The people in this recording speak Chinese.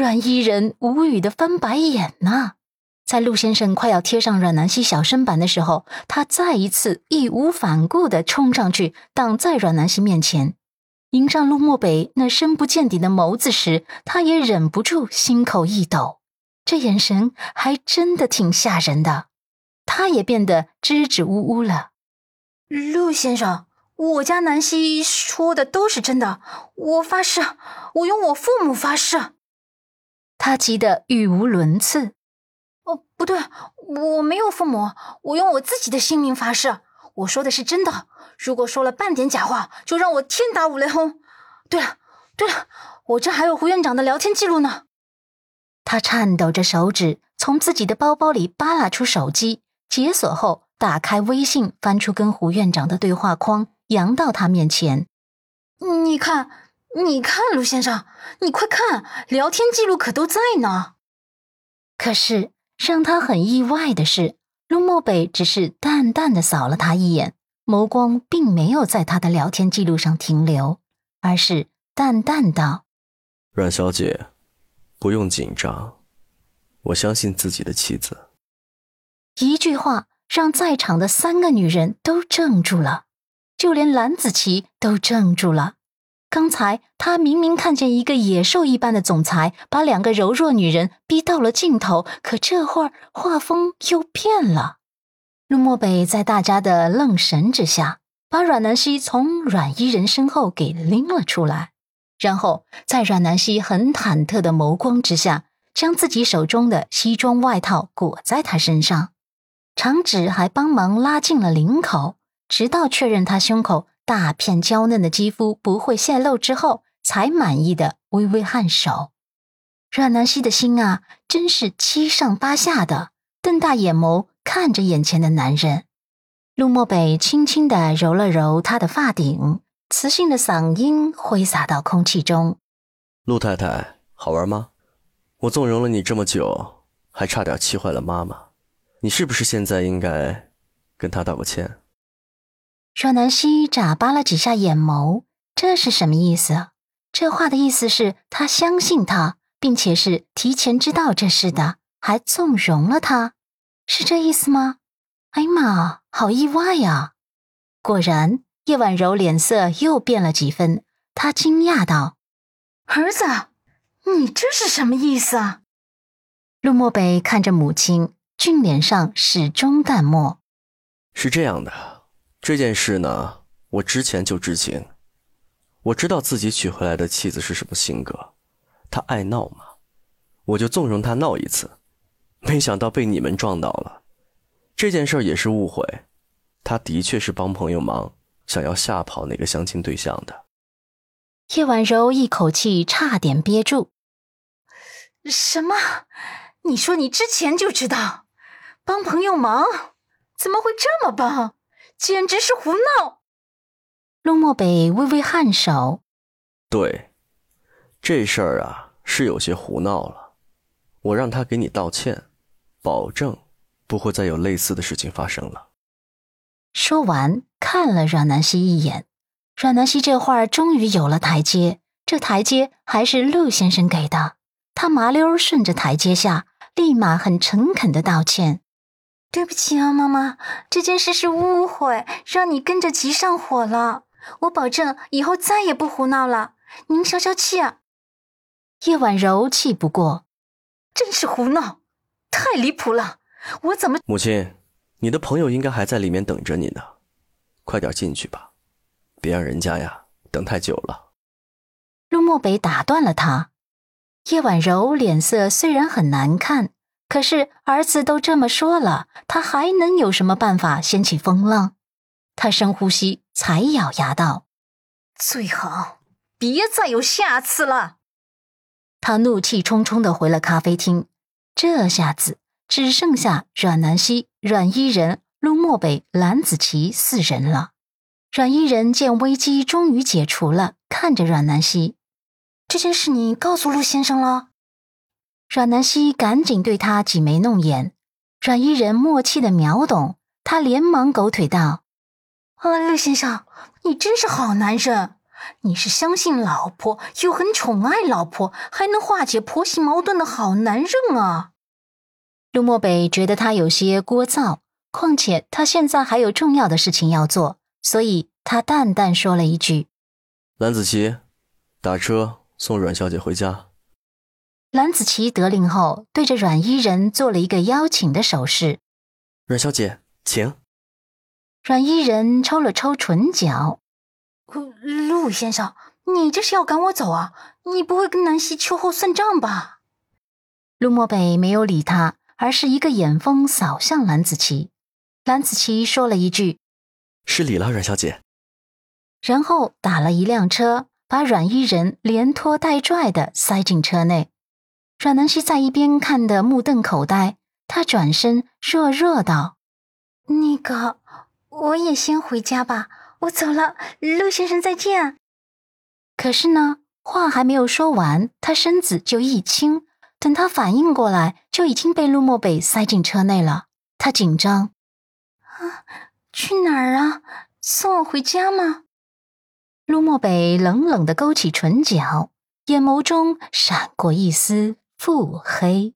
阮伊人无语的翻白眼呐。在陆先生快要贴上阮南希小身板的时候，他再一次义无反顾的冲上去，挡在阮南希面前，迎上陆漠北那深不见底的眸子时，他也忍不住心口一抖，这眼神还真的挺吓人的。他也变得支支吾吾了。陆先生，我家南希说的都是真的，我发誓，我用我父母发誓。他急得语无伦次。哦，不对，我没有父母，我用我自己的性命发誓，我说的是真的。如果说了半点假话，就让我天打五雷轰。对了，对了，我这还有胡院长的聊天记录呢。他颤抖着手指从自己的包包里扒拉出手机，解锁后打开微信，翻出跟胡院长的对话框，扬到他面前。你看，你看，卢先生，你快看，聊天记录可都在呢。可是。让他很意外的是，陆漠北只是淡淡的扫了他一眼，眸光并没有在他的聊天记录上停留，而是淡淡道：“阮小姐，不用紧张，我相信自己的妻子。”一句话让在场的三个女人都怔住了，就连蓝子琪都怔住了。刚才他明明看见一个野兽一般的总裁把两个柔弱女人逼到了尽头，可这会儿画风又变了。陆漠北在大家的愣神之下，把阮南希从阮伊人身后给拎了出来，然后在阮南希很忐忑的眸光之下，将自己手中的西装外套裹在她身上，长指还帮忙拉近了领口，直到确认她胸口。大片娇嫩的肌肤不会泄露之后，才满意的微微颔首。阮南希的心啊，真是七上八下的，瞪大眼眸看着眼前的男人。陆漠北轻轻的揉了揉她的发顶，磁性的嗓音挥洒到空气中：“陆太太，好玩吗？我纵容了你这么久，还差点气坏了妈妈。你是不是现在应该跟她道个歉？”阮南希眨巴了几下眼眸，这是什么意思？这话的意思是他相信他，并且是提前知道这事的，还纵容了他，是这意思吗？哎呀妈，好意外呀！果然，叶婉柔脸色又变了几分，她惊讶道：“儿子，你这是什么意思啊？”陆漠北看着母亲，俊脸上始终淡漠。是这样的。这件事呢，我之前就知情。我知道自己娶回来的妻子是什么性格，她爱闹嘛，我就纵容她闹一次。没想到被你们撞到了，这件事也是误会。她的确是帮朋友忙，想要吓跑那个相亲对象的。叶婉柔一口气差点憋住。什么？你说你之前就知道，帮朋友忙，怎么会这么帮？简直是胡闹！陆漠北微微颔首。对，这事儿啊是有些胡闹了。我让他给你道歉，保证不会再有类似的事情发生了。说完，看了阮南希一眼。阮南希这会儿终于有了台阶，这台阶还是陆先生给的。他麻溜顺着台阶下，立马很诚恳的道歉。对不起啊，妈妈，这件事是误会，让你跟着急上火了。我保证以后再也不胡闹了。您消消气啊。叶婉柔气不过，真是胡闹，太离谱了。我怎么？母亲，你的朋友应该还在里面等着你呢，快点进去吧，别让人家呀等太久了。陆漠北打断了他。叶婉柔脸色虽然很难看。可是儿子都这么说了，他还能有什么办法掀起风浪？他深呼吸，才咬牙道：“最好别再有下次了。”他怒气冲冲的回了咖啡厅。这下子只剩下阮南希、阮伊人、陆漠北、蓝子琪四人了。阮伊人见危机终于解除了，看着阮南希：“这件事你告诉陆先生了？”阮南希赶紧对他挤眉弄眼，阮伊人默契的秒懂，他连忙狗腿道：“啊，陆先生，你真是好男人，你是相信老婆又很宠爱老婆，还能化解婆媳矛盾的好男人啊！陆漠北觉得他有些聒噪，况且他现在还有重要的事情要做，所以他淡淡说了一句：“蓝子琪，打车送阮小姐回家。”蓝子琪得令后，对着阮伊人做了一个邀请的手势：“阮小姐，请。”阮伊人抽了抽唇角：“陆先生，你这是要赶我走啊？你不会跟南希秋后算账吧？”陆漠北没有理他。而是一个眼风扫向蓝子琪，蓝子琪说了一句：“失礼了，阮小姐。”然后打了一辆车，把阮伊人连拖带拽的塞进车内。阮南希在一边看得目瞪口呆，她转身弱弱道：“那个，我也先回家吧，我走了，陆先生再见。”可是呢，话还没有说完，他身子就一轻。等他反应过来，就已经被陆漠北塞进车内了。他紧张，啊，去哪儿啊？送我回家吗？陆漠北冷冷的勾起唇角，眼眸中闪过一丝腹黑。